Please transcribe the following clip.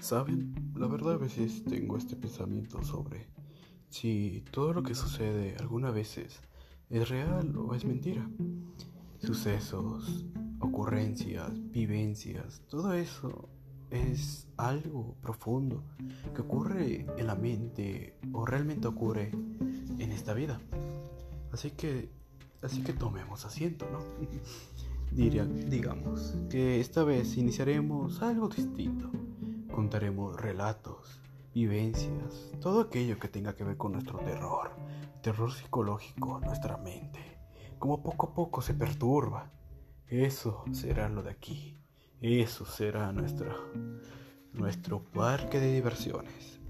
Saben, la verdad a veces tengo este pensamiento sobre si todo lo que sucede algunas veces es real o es mentira. Sucesos, ocurrencias, vivencias, todo eso es algo profundo que ocurre en la mente o realmente ocurre en esta vida. Así que, así que tomemos asiento, ¿no? Diría, digamos que esta vez iniciaremos algo distinto. Contaremos relatos, vivencias, todo aquello que tenga que ver con nuestro terror, terror psicológico, nuestra mente, como poco a poco se perturba. Eso será lo de aquí. Eso será nuestro, nuestro parque de diversiones.